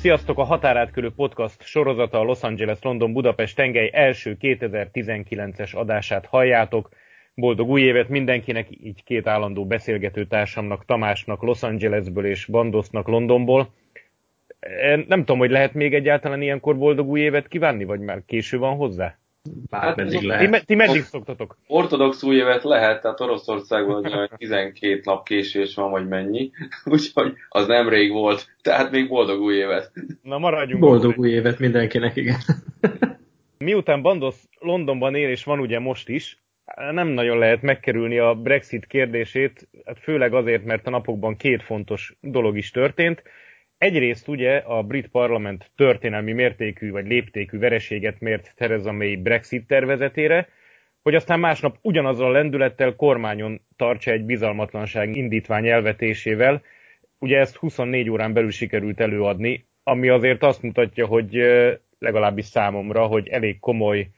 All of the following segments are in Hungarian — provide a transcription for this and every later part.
Sziasztok! A Határátkörű Podcast sorozata a Los Angeles-London-Budapest tengely első 2019-es adását halljátok. Boldog új évet mindenkinek, így két állandó beszélgető társamnak, Tamásnak Los Angelesből és Bandosnak Londonból. Nem tudom, hogy lehet még egyáltalán ilyenkor boldog új évet kívánni, vagy már késő van hozzá? Bármeddig lehet. Ti, ti meddig szoktatok? Ortodox új évet lehet, tehát Oroszországban 12 nap késés van, vagy mennyi, úgyhogy az nem rég volt, tehát még boldog új évet. Na maradjunk. Boldog új évet mindenkinek, igen. Miután Bandos Londonban él, és van ugye most is, nem nagyon lehet megkerülni a Brexit kérdését, hát főleg azért, mert a napokban két fontos dolog is történt. Egyrészt ugye a brit parlament történelmi mértékű vagy léptékű vereséget mért Theresa May Brexit tervezetére, hogy aztán másnap ugyanazzal a lendülettel kormányon tartsa egy bizalmatlanság indítvány elvetésével. Ugye ezt 24 órán belül sikerült előadni, ami azért azt mutatja, hogy legalábbis számomra, hogy elég komoly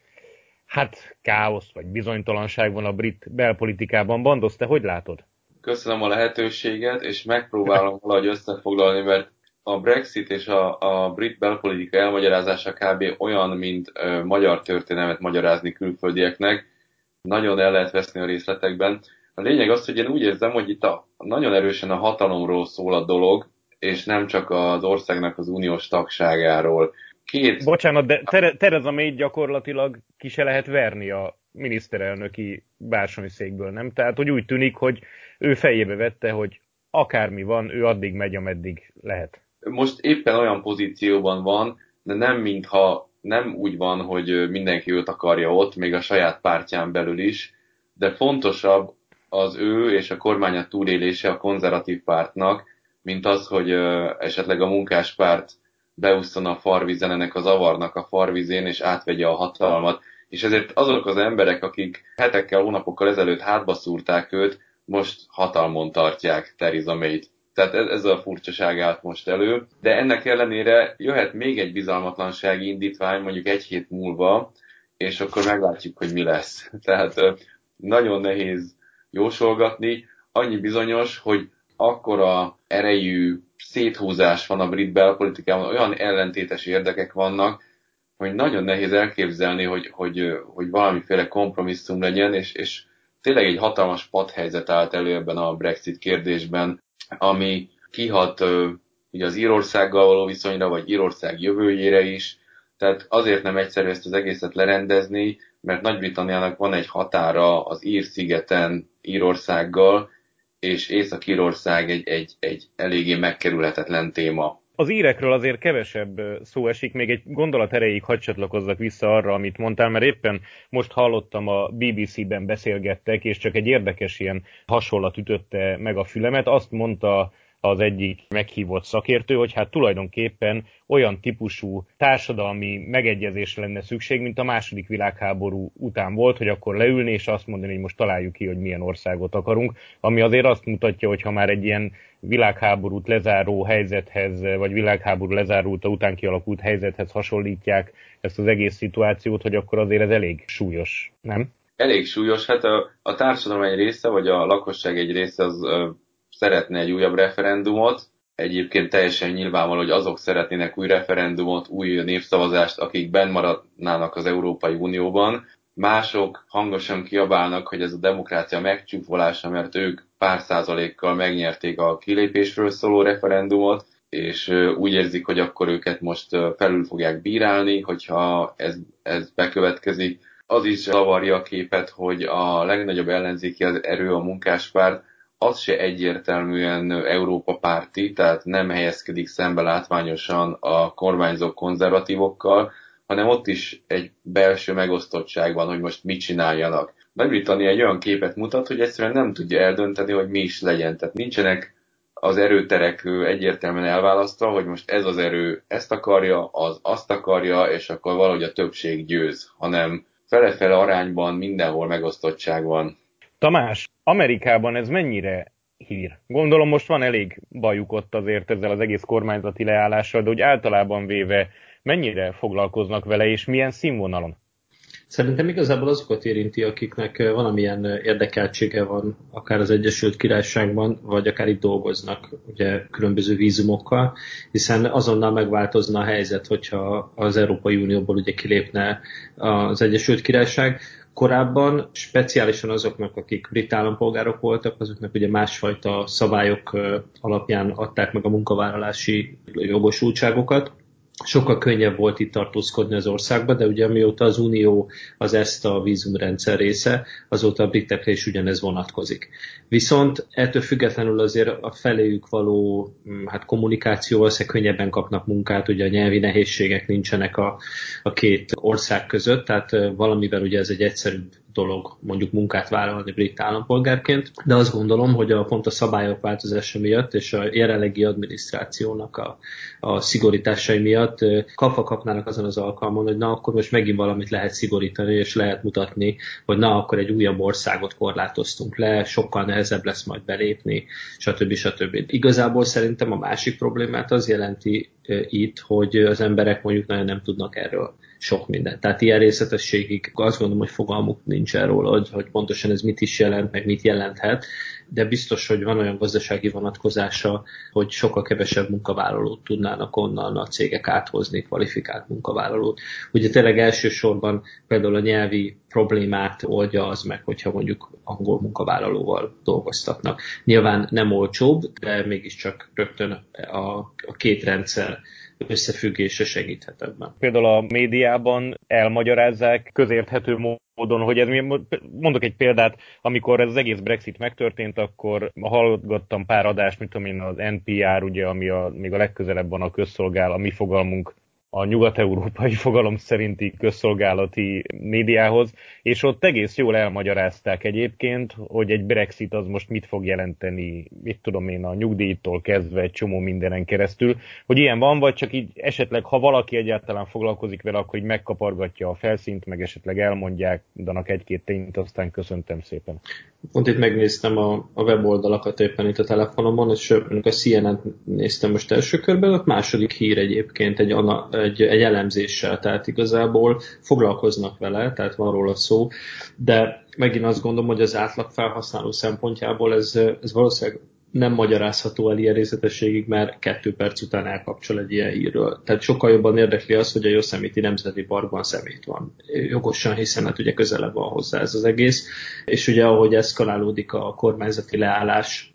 hát káosz vagy bizonytalanság van a brit belpolitikában. Bandosz, te hogy látod? Köszönöm a lehetőséget, és megpróbálom valahogy összefoglalni, mert a Brexit és a, a brit belpolitika elmagyarázása kb. olyan, mint ö, magyar történelmet magyarázni külföldieknek. Nagyon el lehet veszni a részletekben. A lényeg az, hogy én úgy érzem, hogy itt a, nagyon erősen a hatalomról szól a dolog, és nem csak az országnak az uniós tagságáról. Két... Bocsánat, de Tereza May gyakorlatilag ki se lehet verni a miniszterelnöki bársonyszékből, nem? Tehát, hogy úgy tűnik, hogy ő fejébe vette, hogy akármi van, ő addig megy, ameddig lehet most éppen olyan pozícióban van, de nem mintha nem úgy van, hogy mindenki őt akarja ott, még a saját pártján belül is, de fontosabb az ő és a kormánya túlélése a konzervatív pártnak, mint az, hogy esetleg a munkáspárt beúszson a farvizen ennek a zavarnak a farvizén, és átvegye a hatalmat. És ezért azok az emberek, akik hetekkel, hónapokkal ezelőtt hátba szúrták őt, most hatalmon tartják Theresa May-t. Tehát ez, ez a furcsaság állt most elő. De ennek ellenére jöhet még egy bizalmatlansági indítvány mondjuk egy hét múlva, és akkor meglátjuk, hogy mi lesz. Tehát nagyon nehéz jósolgatni. Annyi bizonyos, hogy akkora erejű széthúzás van a brit belpolitikában, olyan ellentétes érdekek vannak, hogy nagyon nehéz elképzelni, hogy, hogy, hogy valamiféle kompromisszum legyen, és, és tényleg egy hatalmas padhelyzet állt elő ebben a Brexit kérdésben ami kihat ugye az Írországgal való viszonyra, vagy Írország jövőjére is. Tehát azért nem egyszerű ezt az egészet lerendezni, mert Nagy-Britanniának van egy határa az Ír-szigeten Írországgal, és Észak-Írország egy, egy, egy eléggé megkerülhetetlen téma. Az írekről azért kevesebb szó esik, még egy gondolat erejéig hadd csatlakozzak vissza arra, amit mondtál, mert éppen most hallottam a BBC-ben beszélgettek, és csak egy érdekes ilyen hasonlat ütötte meg a fülemet. Azt mondta az egyik meghívott szakértő, hogy hát tulajdonképpen olyan típusú társadalmi megegyezésre lenne szükség, mint a második világháború után volt, hogy akkor leülni és azt mondani, hogy most találjuk ki, hogy milyen országot akarunk, ami azért azt mutatja, hogy ha már egy ilyen világháborút lezáró helyzethez, vagy világháború lezárulta után kialakult helyzethez hasonlítják ezt az egész szituációt, hogy akkor azért ez elég súlyos, nem? Elég súlyos, hát a, a társadalom egy része, vagy a lakosság egy része az szeretne egy újabb referendumot. Egyébként teljesen nyilvánvaló, hogy azok szeretnének új referendumot, új népszavazást, akik benn maradnának az Európai Unióban. Mások hangosan kiabálnak, hogy ez a demokrácia megcsúfolása, mert ők pár százalékkal megnyerték a kilépésről szóló referendumot, és úgy érzik, hogy akkor őket most felül fogják bírálni, hogyha ez, ez bekövetkezik. Az is zavarja a képet, hogy a legnagyobb ellenzéki erő a munkáspárt az se egyértelműen Európa párti, tehát nem helyezkedik szembe látványosan a kormányzó konzervatívokkal, hanem ott is egy belső megosztottság van, hogy most mit csináljanak. Nagy-Britannia egy olyan képet mutat, hogy egyszerűen nem tudja eldönteni, hogy mi is legyen. Tehát nincsenek az erőterek egyértelműen elválasztva, hogy most ez az erő ezt akarja, az azt akarja, és akkor valahogy a többség győz, hanem fele-fele arányban mindenhol megosztottság van. Tamás, Amerikában ez mennyire hír? Gondolom most van elég bajuk ott azért ezzel az egész kormányzati leállással, de úgy általában véve mennyire foglalkoznak vele, és milyen színvonalon? Szerintem igazából azokat érinti, akiknek valamilyen érdekeltsége van, akár az Egyesült Királyságban, vagy akár itt dolgoznak, ugye különböző vízumokkal, hiszen azonnal megváltozna a helyzet, hogyha az Európai Unióból ugye kilépne az Egyesült Királyság. Korábban speciálisan azoknak, akik brit állampolgárok voltak, azoknak ugye másfajta szabályok alapján adták meg a munkavállalási jogosultságokat, sokkal könnyebb volt itt tartózkodni az országba, de ugye mióta az Unió az ezt a vízumrendszer része, azóta a britekre is ugyanez vonatkozik. Viszont ettől függetlenül azért a feléjük való mm, hát kommunikáció valószínűleg könnyebben kapnak munkát, ugye a nyelvi nehézségek nincsenek a, a két ország között, tehát valamivel ugye ez egy egyszerűbb dolog mondjuk munkát vállalni brit állampolgárként, de azt gondolom, hogy a pont a szabályok változása miatt és a jelenlegi adminisztrációnak a, a szigorításai miatt kapva kapnának azon az alkalmon, hogy na akkor most megint valamit lehet szigorítani, és lehet mutatni, hogy na akkor egy újabb országot korlátoztunk le, sokkal nehezebb lesz majd belépni, stb. stb. Igazából szerintem a másik problémát az jelenti itt, hogy az emberek mondjuk nagyon nem tudnak erről sok mindent. Tehát ilyen részletességig azt gondolom, hogy fogalmuk nincs erről, hogy, hogy pontosan ez mit is jelent, meg mit jelenthet, de biztos, hogy van olyan gazdasági vonatkozása, hogy sokkal kevesebb munkavállalót tudnának onnan a cégek áthozni, kvalifikált munkavállalót. Ugye tényleg elsősorban például a nyelvi problémát oldja az meg, hogyha mondjuk angol munkavállalóval dolgoztatnak. Nyilván nem olcsóbb, de mégiscsak rögtön a, a két rendszer összefüggése segíthet ebben. Például a médiában elmagyarázzák közérthető módon, hogy ez, mondok egy példát, amikor ez az egész Brexit megtörtént, akkor hallgattam pár adást, mint tudom én, az NPR, ugye, ami a, még a legközelebb van a közszolgál, a mi fogalmunk a nyugat-európai fogalom szerinti közszolgálati médiához, és ott egész jól elmagyarázták egyébként, hogy egy Brexit az most mit fog jelenteni, mit tudom én, a nyugdíjtól kezdve egy csomó mindenen keresztül, hogy ilyen van, vagy csak így esetleg, ha valaki egyáltalán foglalkozik vele, akkor így megkapargatja a felszínt, meg esetleg elmondják, danak egy-két tényt, aztán köszöntem szépen. Pont itt megnéztem a, a weboldalakat éppen itt a telefonomon, és a CNN-t néztem most első körben, ott második hír egyébként egy, egy, egy elemzéssel, tehát igazából foglalkoznak vele, tehát van róla szó, de megint azt gondolom, hogy az átlag felhasználó szempontjából ez, ez valószínűleg nem magyarázható el ilyen részletességig, mert kettő perc után elkapcsol egy ilyen hírről. Tehát sokkal jobban érdekli az, hogy a Yosemite Nemzeti Parkban szemét van. Jogosan, hiszen hát ugye közelebb van hozzá ez az egész. És ugye ahogy eszkalálódik a kormányzati leállás,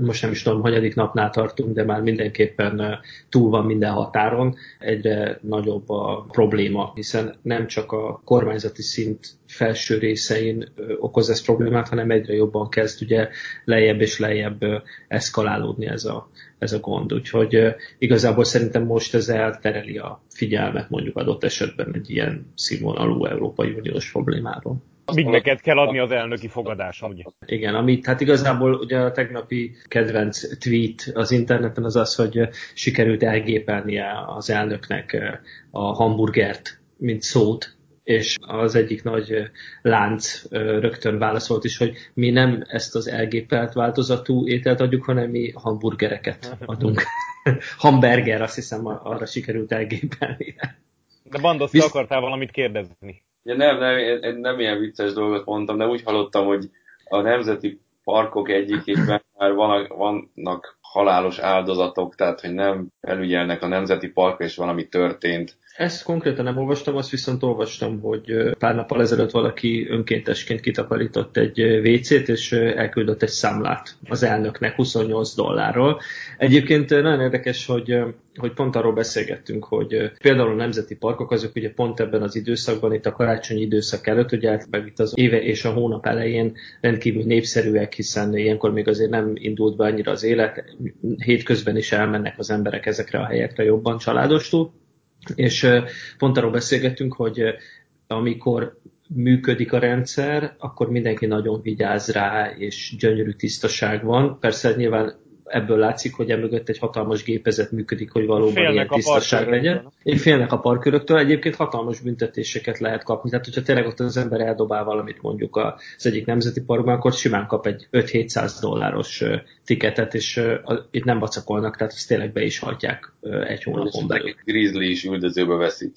most nem is tudom, hanyadik napnál tartunk, de már mindenképpen túl van minden határon, egyre nagyobb a probléma, hiszen nem csak a kormányzati szint felső részein okoz ez problémát, hanem egyre jobban kezd ugye lejjebb és lejjebb eszkalálódni ez a, ez a gond. Úgyhogy igazából szerintem most ez eltereli a figyelmet mondjuk adott esetben egy ilyen színvonalú Európai Uniós problémáról. Neked kell adni az elnöki fogadáson, ugye? Igen, amit hát igazából ugye a tegnapi kedvenc tweet az interneten az az, hogy sikerült elgépelnie az elnöknek a hamburgert, mint szót, és az egyik nagy lánc rögtön válaszolt is, hogy mi nem ezt az elgépelt változatú ételt adjuk, hanem mi hamburgereket adunk. Hamburger, azt hiszem arra sikerült elgépelni. De Bandosz, Visz... akartál valamit kérdezni? Ja, nem, nem, nem ilyen vicces dolgot mondtam, de úgy hallottam, hogy a nemzeti parkok egyikében már vannak halálos áldozatok, tehát hogy nem felügyelnek a nemzeti park, és valami történt. Ezt konkrétan nem olvastam, azt viszont olvastam, hogy pár nappal ezelőtt valaki önkéntesként kitakarított egy WC-t, és elküldött egy számlát az elnöknek 28 dollárról. Egyébként nagyon érdekes, hogy, hogy pont arról beszélgettünk, hogy például a nemzeti parkok azok ugye pont ebben az időszakban, itt a karácsonyi időszak előtt, ugye általában itt az éve és a hónap elején rendkívül népszerűek, hiszen ilyenkor még azért nem indult be annyira az élet, hétközben is elmennek az emberek ezekre a helyekre jobban családostul és pont arról beszélgettünk, hogy amikor működik a rendszer, akkor mindenki nagyon vigyáz rá, és gyönyörű tisztaság van. Persze nyilván ebből látszik, hogy emögött egy hatalmas gépezet működik, hogy valóban félnek ilyen tisztaság legyen. Én félnek a parköröktől, egyébként hatalmas büntetéseket lehet kapni. Tehát, hogyha tényleg ott az ember eldobál valamit mondjuk az egyik nemzeti parkban, akkor simán kap egy 5-700 dolláros tiketet, és itt nem vacakolnak, tehát ezt tényleg be is hagyják egy hónapon belül. Grizzly is üldözőbe veszik.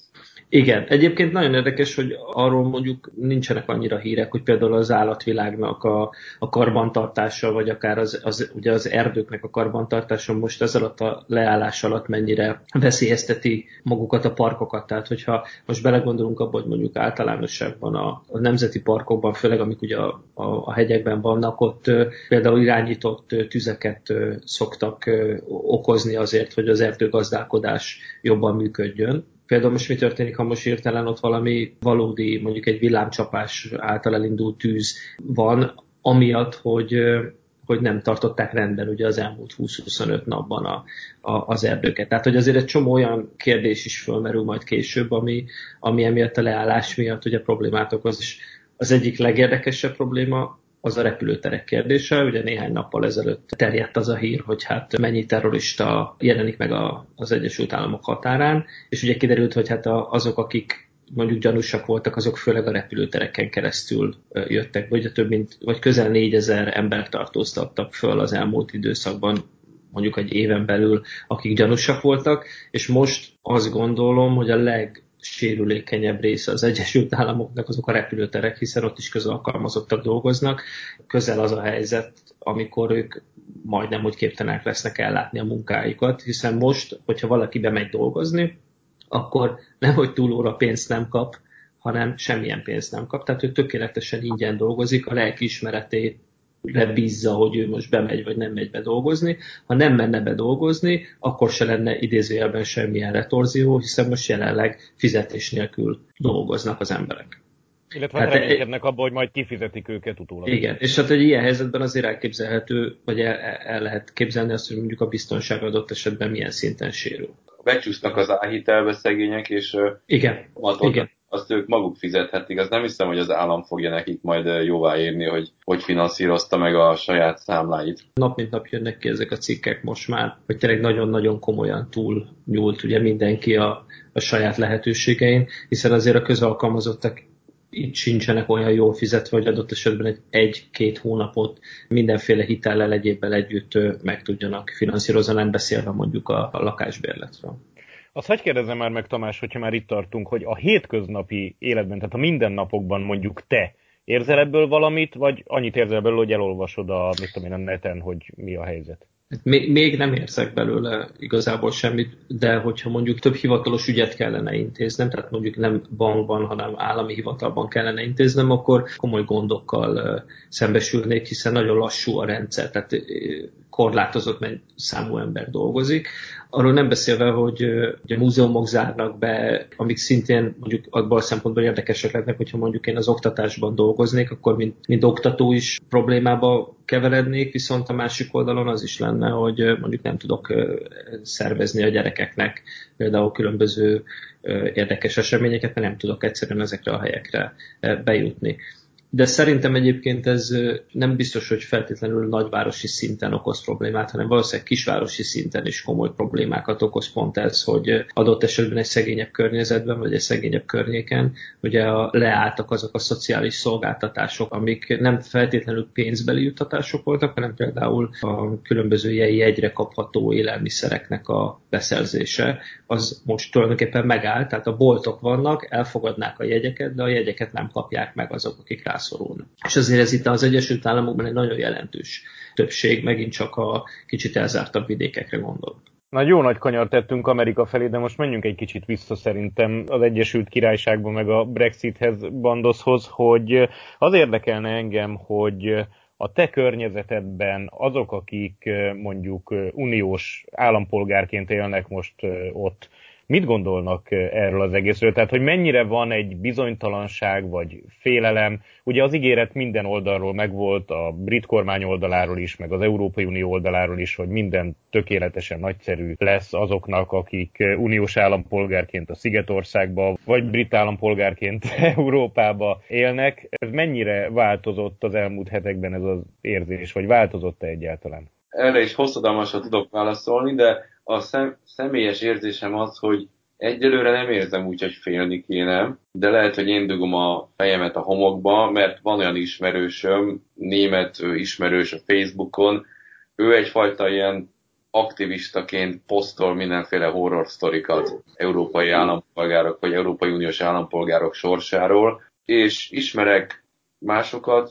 Igen, egyébként nagyon érdekes, hogy arról mondjuk nincsenek annyira hírek, hogy például az állatvilágnak a, a karbantartása, vagy akár az, az, ugye az erdőknek a karbantartása most ez alatt a leállás alatt mennyire veszélyezteti magukat a parkokat. Tehát, hogyha most belegondolunk abba, hogy mondjuk általánosságban a, a nemzeti parkokban, főleg amik ugye a, a, a hegyekben vannak, ott például irányított tüzeket szoktak okozni azért, hogy az erdőgazdálkodás jobban működjön Például most mi történik, ha most hirtelen ott valami valódi, mondjuk egy villámcsapás által elindult tűz van, amiatt, hogy hogy nem tartották rendben ugye az elmúlt 20-25 napban a, a, az erdőket. Tehát, hogy azért egy csomó olyan kérdés is fölmerül majd később, ami, ami emiatt a leállás miatt ugye problémát okoz. És az egyik legérdekesebb probléma az a repülőterek kérdése. Ugye néhány nappal ezelőtt terjedt az a hír, hogy hát mennyi terrorista jelenik meg a, az Egyesült Államok határán, és ugye kiderült, hogy hát a, azok, akik mondjuk gyanúsak voltak, azok főleg a repülőtereken keresztül jöttek, vagy több mint, vagy közel négyezer ember tartóztattak föl az elmúlt időszakban, mondjuk egy éven belül, akik gyanúsak voltak, és most azt gondolom, hogy a leg sérülékenyebb része az Egyesült Államoknak azok a repülőterek, hiszen ott is közalkalmazottak dolgoznak. Közel az a helyzet, amikor ők majdnem úgy képtelenek lesznek ellátni a munkáikat, hiszen most, hogyha valaki bemegy dolgozni, akkor nem, hogy túlóra pénzt nem kap, hanem semmilyen pénzt nem kap. Tehát ő tökéletesen ingyen dolgozik, a lelkiismeretét bízza, hogy ő most bemegy, vagy nem megy be dolgozni. Ha nem menne be dolgozni, akkor se lenne idézőjelben semmilyen retorzió, hiszen most jelenleg fizetés nélkül dolgoznak az emberek. Illetve hát reménykednek abban, hogy majd kifizetik őket utólag. Igen, és hát egy ilyen helyzetben azért elképzelhető, vagy el, el lehet képzelni azt, hogy mondjuk a biztonság adott esetben milyen szinten sérül. Becsúsznak az áhitelbe szegények, és igen, igen azt ők maguk fizethetik. Az nem hiszem, hogy az állam fogja nekik majd jóváírni, hogy hogy finanszírozta meg a saját számláit. Nap mint nap jönnek ki ezek a cikkek most már, hogy tényleg nagyon-nagyon komolyan túl nyúlt ugye mindenki a, a saját lehetőségein, hiszen azért a közalkalmazottak itt sincsenek olyan jól fizetve, hogy adott esetben egy egy-két hónapot mindenféle hitellel egyébben együtt meg tudjanak finanszírozni, nem beszélve mondjuk a, a lakásbérletről. Azt hogy kérdezem már meg, Tamás, hogyha már itt tartunk, hogy a hétköznapi életben, tehát a mindennapokban mondjuk te érzel ebből valamit, vagy annyit érzel belőle, hogy elolvasod a, mit tudom én, a neten, hogy mi a helyzet? Hát még, még nem érzek belőle igazából semmit, de hogyha mondjuk több hivatalos ügyet kellene intéznem, tehát mondjuk nem bankban, hanem állami hivatalban kellene intéznem, akkor komoly gondokkal szembesülnék, hiszen nagyon lassú a rendszer, tehát korlátozott számú ember dolgozik. Arról nem beszélve, hogy a múzeumok zárnak be, amik szintén mondjuk abban a szempontból érdekesek lennek, hogyha mondjuk én az oktatásban dolgoznék, akkor mint, mint oktató is problémába keverednék, viszont a másik oldalon az is lenne, hogy mondjuk nem tudok szervezni a gyerekeknek például különböző érdekes eseményeket, mert nem tudok egyszerűen ezekre a helyekre bejutni de szerintem egyébként ez nem biztos, hogy feltétlenül nagyvárosi szinten okoz problémát, hanem valószínűleg kisvárosi szinten is komoly problémákat okoz pont ez, hogy adott esetben egy szegényebb környezetben, vagy egy szegényebb környéken ugye leálltak azok a szociális szolgáltatások, amik nem feltétlenül pénzbeli juttatások voltak, hanem például a különböző jegyre kapható élelmiszereknek a beszerzése, az most tulajdonképpen megállt, tehát a boltok vannak, elfogadnák a jegyeket, de a jegyeket nem kapják meg azok, akik rá rászorulnak. És azért ez itt az Egyesült Államokban egy nagyon jelentős többség, megint csak a kicsit elzártabb vidékekre gondol. Na jó nagy kanyar tettünk Amerika felé, de most menjünk egy kicsit vissza szerintem az Egyesült Királyságban, meg a Brexithez, Bandoshoz, hogy az érdekelne engem, hogy a te környezetedben azok, akik mondjuk uniós állampolgárként élnek most ott, mit gondolnak erről az egészről? Tehát, hogy mennyire van egy bizonytalanság vagy félelem? Ugye az ígéret minden oldalról megvolt, a brit kormány oldaláról is, meg az Európai Unió oldaláról is, hogy minden tökéletesen nagyszerű lesz azoknak, akik uniós állampolgárként a Szigetországba, vagy brit állampolgárként Európába élnek. Ez mennyire változott az elmúlt hetekben ez az érzés, vagy változott-e egyáltalán? erre is hosszadalmasan tudok válaszolni, de a szem, személyes érzésem az, hogy egyelőre nem érzem úgy, hogy félni kéne, de lehet, hogy én dugom a fejemet a homokba, mert van olyan ismerősöm, német ismerős a Facebookon, ő egyfajta ilyen aktivistaként posztol mindenféle horror sztorikat európai állampolgárok vagy Európai Uniós állampolgárok sorsáról, és ismerek másokat,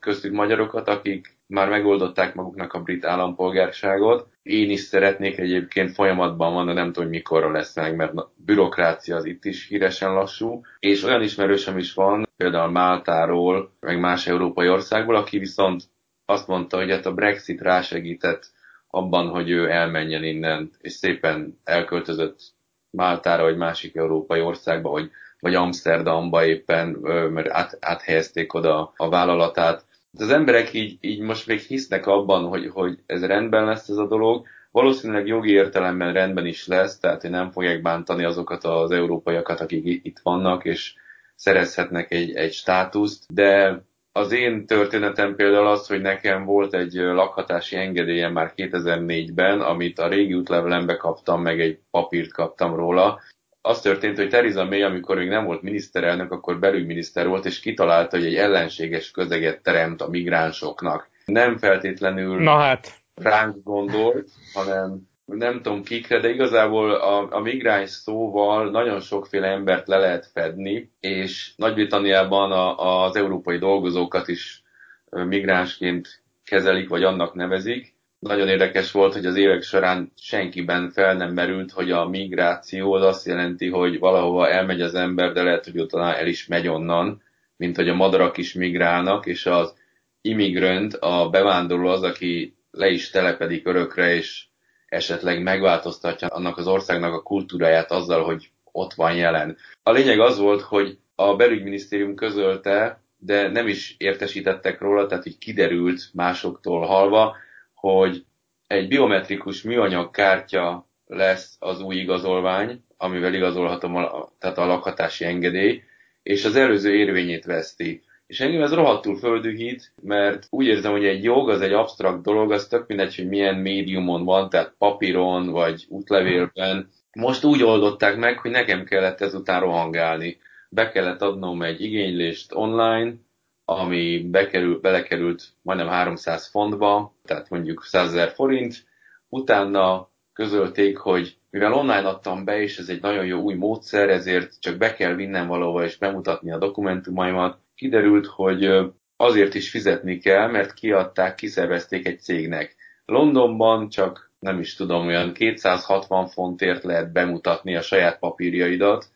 köztük magyarokat, akik már megoldották maguknak a brit állampolgárságot. Én is szeretnék egyébként folyamatban van, de nem tudom, hogy mikorra lesz meg, mert a bürokrácia az itt is híresen lassú. És olyan ismerősöm is van, például Máltáról, meg más európai országból, aki viszont azt mondta, hogy hát a Brexit rásegített abban, hogy ő elmenjen innen, és szépen elköltözött Máltára, vagy másik európai országba, vagy, vagy Amsterdamba éppen, mert át, áthelyezték oda a vállalatát. Az emberek így, így most még hisznek abban, hogy, hogy ez rendben lesz ez a dolog, valószínűleg jogi értelemben rendben is lesz, tehát hogy nem fogják bántani azokat az európaiakat, akik itt vannak, és szerezhetnek egy, egy státuszt, de az én történetem például az, hogy nekem volt egy lakhatási engedélyem már 2004-ben, amit a régi útlevelembe kaptam, meg egy papírt kaptam róla. Az történt, hogy Theresa May, amikor még nem volt miniszterelnök, akkor belügyminiszter volt, és kitalálta, hogy egy ellenséges közeget teremt a migránsoknak. Nem feltétlenül Na hát. ránk gondolt, hanem nem tudom kikre, de igazából a, a migráns szóval nagyon sokféle embert le lehet fedni, és Nagy-Britanniában a, az európai dolgozókat is migránsként kezelik, vagy annak nevezik. Nagyon érdekes volt, hogy az évek során senkiben fel nem merült, hogy a migráció az azt jelenti, hogy valahova elmegy az ember, de lehet, hogy utána el is megy onnan, mint hogy a madarak is migrálnak, és az immigrant, a bevándorló az, aki le is telepedik örökre, és esetleg megváltoztatja annak az országnak a kultúráját azzal, hogy ott van jelen. A lényeg az volt, hogy a belügyminisztérium közölte, de nem is értesítettek róla, tehát így kiderült másoktól halva, hogy egy biometrikus műanyag kártya lesz az új igazolvány, amivel igazolhatom a, tehát a lakhatási engedély, és az előző érvényét veszti. És engem ez rohadtul földühít, mert úgy érzem, hogy egy jog az egy absztrakt dolog, az tök mindegy, hogy milyen médiumon van, tehát papíron vagy útlevélben. Most úgy oldották meg, hogy nekem kellett ezután rohangálni. Be kellett adnom egy igénylést online, ami bekerül, belekerült majdnem 300 fontba, tehát mondjuk 100 ezer forint. Utána közölték, hogy mivel online adtam be, és ez egy nagyon jó új módszer, ezért csak be kell vinnem valahova és bemutatni a dokumentumaimat, kiderült, hogy azért is fizetni kell, mert kiadták, kiszervezték egy cégnek. Londonban csak nem is tudom, olyan 260 fontért lehet bemutatni a saját papírjaidat,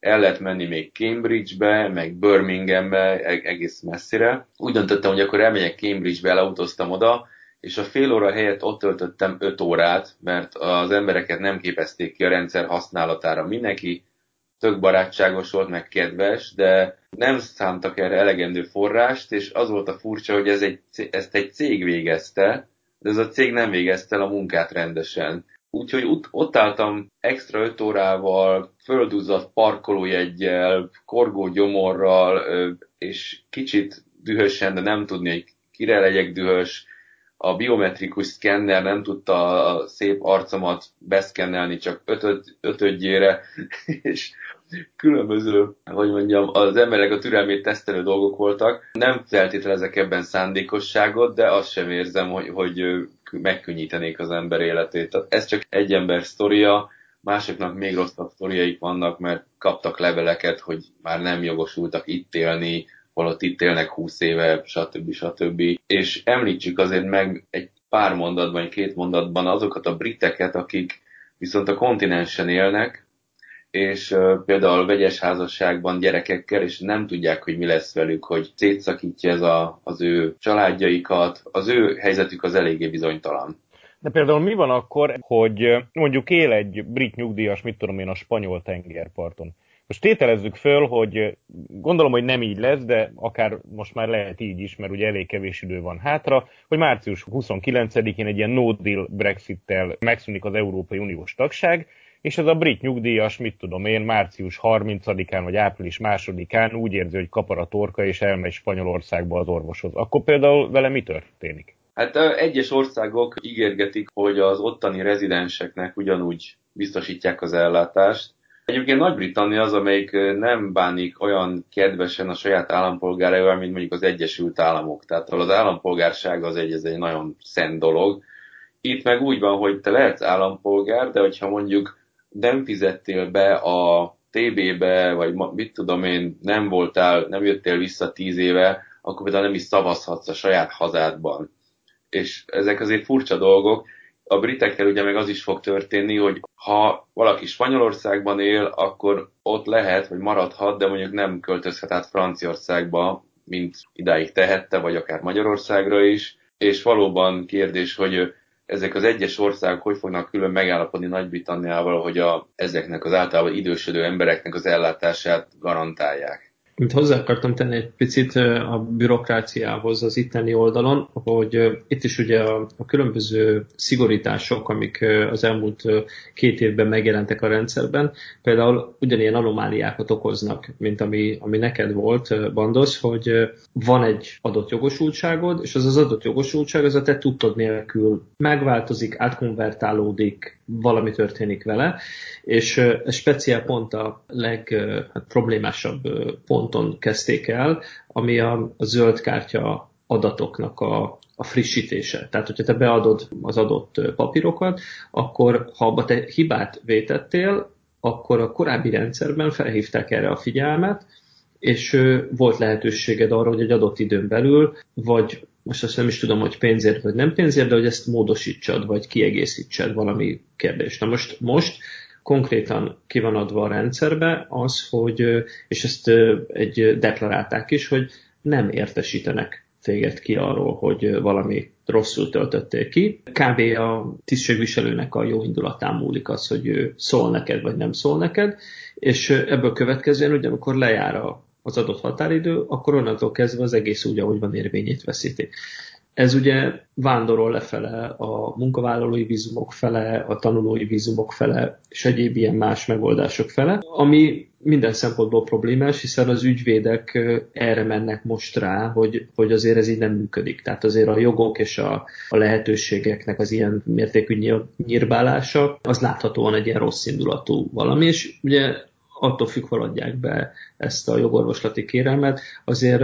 el lehet menni még Cambridge-be, meg Birminghambe, e-, egész messzire. Úgy döntöttem, hogy akkor elmegyek Cambridge-be, elautóztam oda, és a fél óra helyett ott töltöttem 5 órát, mert az embereket nem képezték ki a rendszer használatára. Mindenki tök barátságos volt, meg kedves, de nem szántak erre elegendő forrást, és az volt a furcsa, hogy ez egy, ezt egy cég végezte, de ez a cég nem végezte el a munkát rendesen. Úgyhogy ott, ott álltam extra öt órával, földuzzadt parkolójeggyel, korgó gyomorral, és kicsit dühösen, de nem tudni, hogy kire legyek dühös. A biometrikus szkenner nem tudta a szép arcomat beszkennelni csak ötöd, ötödjére, és különböző, hogy mondjam, az emberek a türelmét tesztelő dolgok voltak. Nem feltételezek ebben szándékosságot, de azt sem érzem, hogy, hogy megkönnyítenék az ember életét. Tehát ez csak egy ember sztoria, másoknak még rosszabb sztoriaik vannak, mert kaptak leveleket, hogy már nem jogosultak itt élni, holott itt élnek 20 éve, stb. stb. És említsük azért meg egy pár mondatban, egy két mondatban azokat a briteket, akik viszont a kontinensen élnek, és például vegyes házasságban gyerekekkel, és nem tudják, hogy mi lesz velük, hogy szétszakítja ez a, az ő családjaikat, az ő helyzetük az eléggé bizonytalan. De például mi van akkor, hogy mondjuk él egy brit nyugdíjas, mit tudom én, a spanyol tengerparton. Most tételezzük föl, hogy gondolom, hogy nem így lesz, de akár most már lehet így is, mert ugye elég kevés idő van hátra, hogy március 29-én egy ilyen no deal Brexit-tel megszűnik az Európai Uniós tagság, és ez a brit nyugdíjas, mit tudom én, március 30-án vagy április 2-án úgy érzi, hogy kapar a torka, és elmegy Spanyolországba az orvoshoz. Akkor például vele mi történik? Hát egyes országok ígérgetik, hogy az ottani rezidenseknek ugyanúgy biztosítják az ellátást. Egyébként Nagy-Britannia az, amelyik nem bánik olyan kedvesen a saját állampolgáraival, mint mondjuk az Egyesült Államok. Tehát az állampolgárság az egy, ez egy nagyon szent dolog. Itt meg úgy van, hogy te lehetsz állampolgár, de hogyha mondjuk nem fizettél be a TB-be, vagy mit tudom én, nem voltál, nem jöttél vissza tíz éve, akkor például nem is szavazhatsz a saját hazádban. És ezek azért furcsa dolgok. A britekkel ugye meg az is fog történni, hogy ha valaki Spanyolországban él, akkor ott lehet, vagy maradhat, de mondjuk nem költözhet át Franciaországba, mint idáig tehette, vagy akár Magyarországra is. És valóban kérdés, hogy ezek az egyes országok hogy fognak külön megállapodni Nagy-Britanniával, hogy a, ezeknek az általában idősödő embereknek az ellátását garantálják. Mint hozzá akartam tenni egy picit a bürokráciához az itteni oldalon, hogy itt is ugye a, a különböző szigorítások, amik az elmúlt két évben megjelentek a rendszerben, például ugyanilyen anomáliákat okoznak, mint ami, ami neked volt, Bandos, hogy van egy adott jogosultságod, és az az adott jogosultság az a te tudtad nélkül megváltozik, átkonvertálódik, valami történik vele, és ez speciál pont a legproblémásabb hát, ponton kezdték el, ami a, a zöld kártya adatoknak a, a frissítése. Tehát, hogyha te beadod az adott papírokat, akkor ha abba te hibát vétettél, akkor a korábbi rendszerben felhívták erre a figyelmet, és volt lehetőséged arra, hogy egy adott időn belül, vagy most azt nem is tudom, hogy pénzért vagy nem pénzért, de hogy ezt módosítsad, vagy kiegészítsed valami kérdést. Na most, most konkrétan ki van adva a rendszerbe az, hogy, és ezt egy deklarálták is, hogy nem értesítenek téged ki arról, hogy valami rosszul töltöttél ki. Kb. a tisztségviselőnek a jó indulatán múlik az, hogy ő szól neked, vagy nem szól neked, és ebből következően ugyanakkor lejár az adott határidő, akkor onnantól kezdve az egész úgy, ahogy van érvényét veszíti. Ez ugye vándorol lefele a munkavállalói vízumok fele, a tanulói vízumok fele, és egyéb ilyen más megoldások fele, ami minden szempontból problémás, hiszen az ügyvédek erre mennek most rá, hogy, hogy azért ez így nem működik. Tehát azért a jogok és a, a lehetőségeknek az ilyen mértékű nyírbálása, az láthatóan egy ilyen rossz indulatú valami, és ugye attól függ, hol adják be ezt a jogorvoslati kérelmet, azért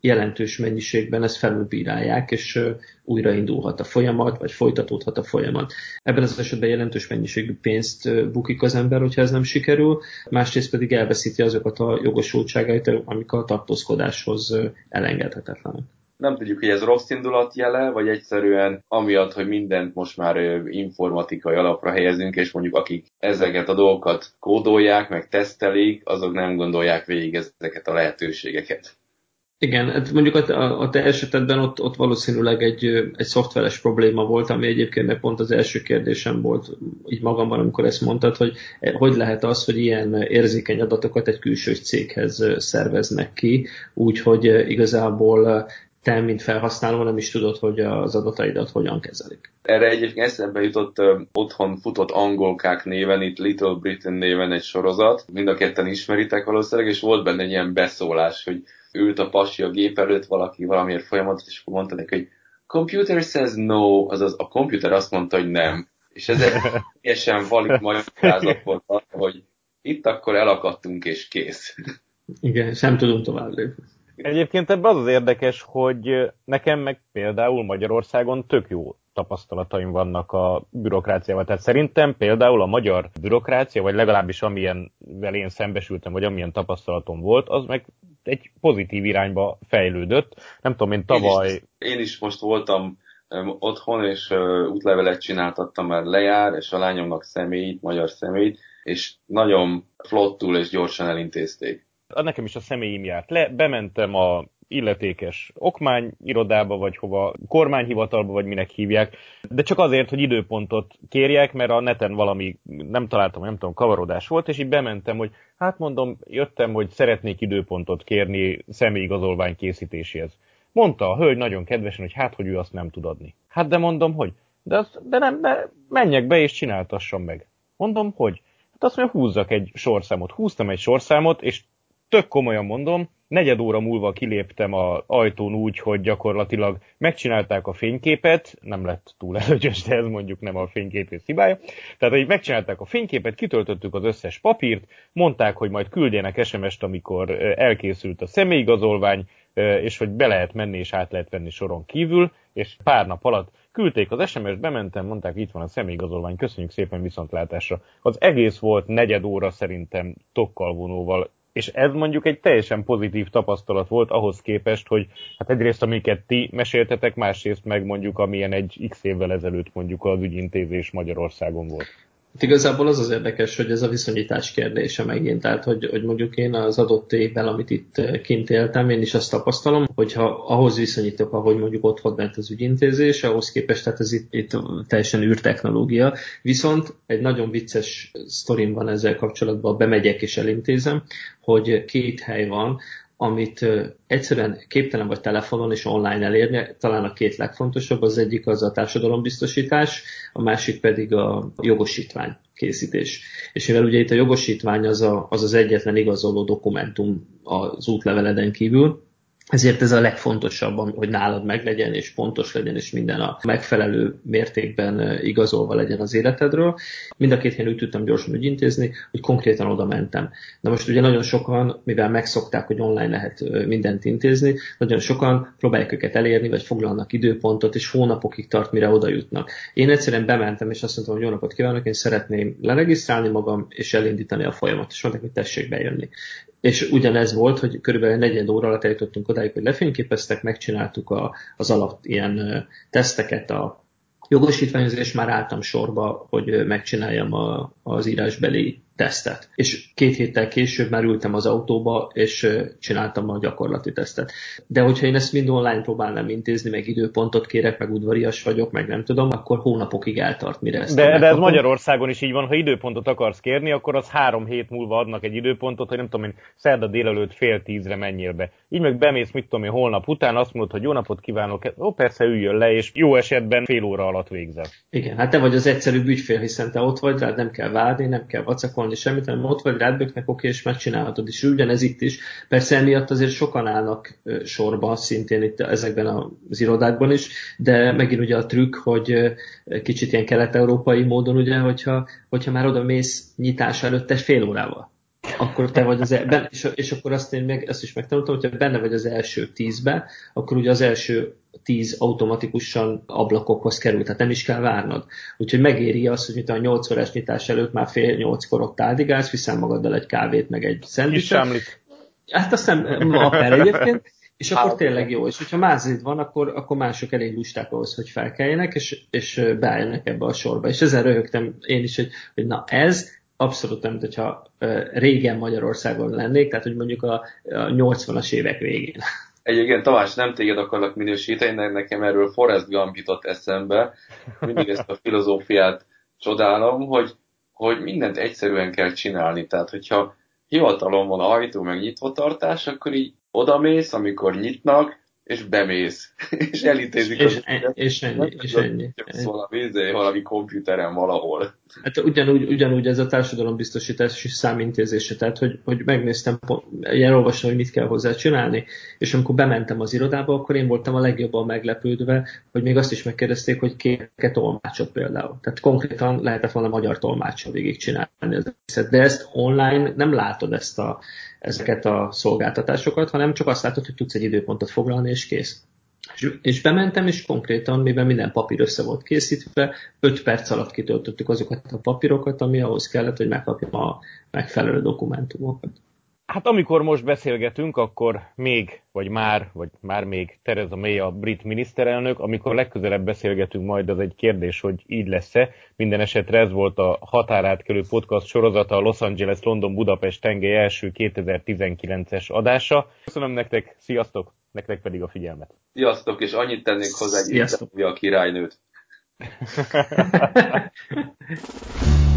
jelentős mennyiségben ezt felülbírálják, és újraindulhat a folyamat, vagy folytatódhat a folyamat. Ebben az esetben jelentős mennyiségű pénzt bukik az ember, hogyha ez nem sikerül, másrészt pedig elveszíti azokat a jogosultságait, amik a tartózkodáshoz elengedhetetlenek. Nem tudjuk, hogy ez rossz indulat jele, vagy egyszerűen amiatt, hogy mindent most már informatikai alapra helyezünk, és mondjuk akik ezeket a dolgokat kódolják, meg tesztelik, azok nem gondolják végig ezeket a lehetőségeket. Igen, hát mondjuk a, a te esetedben ott, ott valószínűleg egy, egy szoftveres probléma volt, ami egyébként meg pont az első kérdésem volt így magamban, amikor ezt mondtad, hogy hogy lehet az, hogy ilyen érzékeny adatokat egy külső céghez szerveznek ki, úgyhogy igazából te, mint felhasználó nem is tudod, hogy az adataidat hogyan kezelik. Erre egyébként eszembe jutott ö, otthon futott angolkák néven, itt Little Britain néven egy sorozat, mind a ketten ismeritek valószínűleg, és volt benne egy ilyen beszólás, hogy ült a pasi a gép előtt valaki valamiért folyamatot, és akkor mondta neki, hogy computer says no, azaz a komputer azt mondta, hogy nem. És ez teljesen valid magyarázat volt, hogy itt akkor elakadtunk és kész. Igen, és nem tudunk tovább lépni. Egyébként ebben az az érdekes, hogy nekem meg például Magyarországon tök jó tapasztalataim vannak a bürokráciával. Tehát szerintem például a magyar bürokrácia, vagy legalábbis amilyenvel én szembesültem, vagy amilyen tapasztalatom volt, az meg egy pozitív irányba fejlődött. Nem tudom, én tavaly... Én is, én is most voltam otthon, és útlevelet csináltattam, mert lejár, és a lányomnak személyt, magyar személyt, és nagyon flottul és gyorsan elintézték. Nekem is a személyim járt le, bementem a illetékes okmányirodába, vagy hova, kormányhivatalba, vagy minek hívják, de csak azért, hogy időpontot kérjek, mert a neten valami, nem találtam, nem tudom, kavarodás volt, és így bementem, hogy hát mondom, jöttem, hogy szeretnék időpontot kérni személyigazolvány készítéséhez. Mondta a hölgy nagyon kedvesen, hogy hát, hogy ő azt nem tud adni. Hát de mondom, hogy de, az, de nem, de menjek be és csináltassam meg. Mondom, hogy? Hát azt mondja, húzzak egy sorszámot. Húztam egy sorszámot, és tök komolyan mondom, negyed óra múlva kiléptem a ajtón úgy, hogy gyakorlatilag megcsinálták a fényképet, nem lett túl előgyös, de ez mondjuk nem a fényképét szibája. Tehát, hogy megcsinálták a fényképet, kitöltöttük az összes papírt, mondták, hogy majd küldjenek SMS-t, amikor elkészült a személyigazolvány, és hogy be lehet menni és át lehet venni soron kívül, és pár nap alatt küldték az SMS-t, bementem, mondták, itt van a személyigazolvány, köszönjük szépen viszontlátásra. Az egész volt negyed óra szerintem tokkal vonóval, és ez mondjuk egy teljesen pozitív tapasztalat volt ahhoz képest, hogy hát egyrészt amiket ti meséltetek, másrészt meg mondjuk amilyen egy x évvel ezelőtt mondjuk az ügyintézés Magyarországon volt. Hát igazából az az érdekes, hogy ez a viszonyítás kérdése megint, tehát hogy, hogy mondjuk én az adott évben, amit itt eh, kint éltem, én is azt tapasztalom, hogyha ahhoz viszonyítok, ahogy mondjuk ott volt ment az ügyintézés, ahhoz képest, tehát ez itt, itt teljesen űrtechnológia. Viszont egy nagyon vicces sztorim van ezzel kapcsolatban, bemegyek és elintézem, hogy két hely van, amit egyszerűen képtelen vagy telefonon és online elérni, talán a két legfontosabb, az egyik az a társadalombiztosítás, a másik pedig a jogosítvány készítés. És mivel ugye itt a jogosítvány az a, az, az egyetlen igazoló dokumentum az útleveleden kívül, ezért ez a legfontosabb, hogy nálad meglegyen, és pontos legyen, és minden a megfelelő mértékben igazolva legyen az életedről. Mind a két helyen úgy tudtam gyorsan úgy intézni, hogy konkrétan oda mentem. Na most ugye nagyon sokan, mivel megszokták, hogy online lehet mindent intézni, nagyon sokan próbálják őket elérni, vagy foglalnak időpontot, és hónapokig tart, mire oda jutnak. Én egyszerűen bementem, és azt mondtam, hogy jó napot kívánok, én szeretném leregisztrálni magam, és elindítani a folyamat, és mondták, hogy tessék bejönni. És ugyanez volt, hogy körülbelül negyed óra alatt eljutottunk odáig, hogy lefényképeztek, megcsináltuk a, az alap ilyen teszteket. A jogosítványozás, már álltam sorba, hogy megcsináljam a, az írásbeli tesztet. És két héttel később már ültem az autóba, és csináltam a gyakorlati tesztet. De hogyha én ezt mind online próbálnám intézni, meg időpontot kérek, meg udvarias vagyok, meg nem tudom, akkor hónapokig eltart, mire ezt De, de ez Magyarországon is így van, ha időpontot akarsz kérni, akkor az három hét múlva adnak egy időpontot, hogy nem tudom én, szerda délelőtt fél tízre menjél be. Így meg bemész, mit tudom én, holnap után, azt mondod, hogy jó napot kívánok, ó, persze üljön le, és jó esetben fél óra alatt végzel. Igen, hát te vagy az egyszerű ügyfél, hiszen te ott vagy, rád nem kell várni, nem kell vacakon, gyakorolni semmit, hanem ott vagy rádböknek, oké, és megcsinálhatod. És ugyanez itt is. Persze emiatt azért sokan állnak sorba, szintén itt ezekben az irodákban is, de megint ugye a trükk, hogy kicsit ilyen kelet-európai módon, ugye, hogyha, hogyha már oda mész nyitás előtt egy fél órával akkor te vagy az, el, és, és akkor azt én meg, ezt is megtanultam, hogyha benne vagy az első tízbe, akkor ugye az első tíz automatikusan ablakokhoz kerül, tehát nem is kell várnod. Úgyhogy megéri az, hogy a 8 órás nyitás előtt már fél nyolckor ott áldigálsz, viszel magaddal egy kávét, meg egy szendvicset. Hát azt nem, per egyébként, és akkor tényleg jó. És hogyha mázid van, akkor, akkor mások elég lusták ahhoz, hogy felkeljenek, és, és beálljanak ebbe a sorba. És ezen röhögtem én is, hogy, hogy na ez abszolút nem, hogyha régen Magyarországon lennék, tehát hogy mondjuk a, a 80-as évek végén. Egyébként Tamás, nem téged akarlak minősíteni, nekem erről Forrest Gump jutott eszembe. Mindig ezt a filozófiát csodálom, hogy, hogy mindent egyszerűen kell csinálni. Tehát, hogyha hivatalon van ajtó meg nyitvatartás, akkor így odamész, amikor nyitnak, és bemész, és elintézik és, az e, és ennyi, és ennyi. Valami, izé, valami komputeren valahol. Hát ugyanúgy, ugyanúgy ez a társadalombiztosítási számintézése, tehát hogy, hogy megnéztem, ilyen olvastam, hogy mit kell hozzá csinálni, és amikor bementem az irodába, akkor én voltam a legjobban meglepődve, hogy még azt is megkérdezték, hogy kérek tolmácsot például. Tehát konkrétan lehetett volna magyar tolmácsot végig csinálni. De ezt online nem látod ezt a, ezeket a szolgáltatásokat, hanem csak azt látod, hogy tudsz egy időpontot foglalni, és kész. És, és bementem, és konkrétan, mivel minden papír össze volt készítve, 5 perc alatt kitöltöttük azokat a papírokat, ami ahhoz kellett, hogy megkapjam a megfelelő dokumentumokat. Hát amikor most beszélgetünk, akkor még, vagy már, vagy már még Tereza May a brit miniszterelnök, amikor legközelebb beszélgetünk majd, az egy kérdés, hogy így lesz-e. Minden esetre ez volt a határátkelő podcast sorozata, a Los Angeles London Budapest tengely első 2019-es adása. Köszönöm nektek, sziasztok, nektek pedig a figyelmet. Sziasztok, és annyit tennék hozzá egy a királynőt.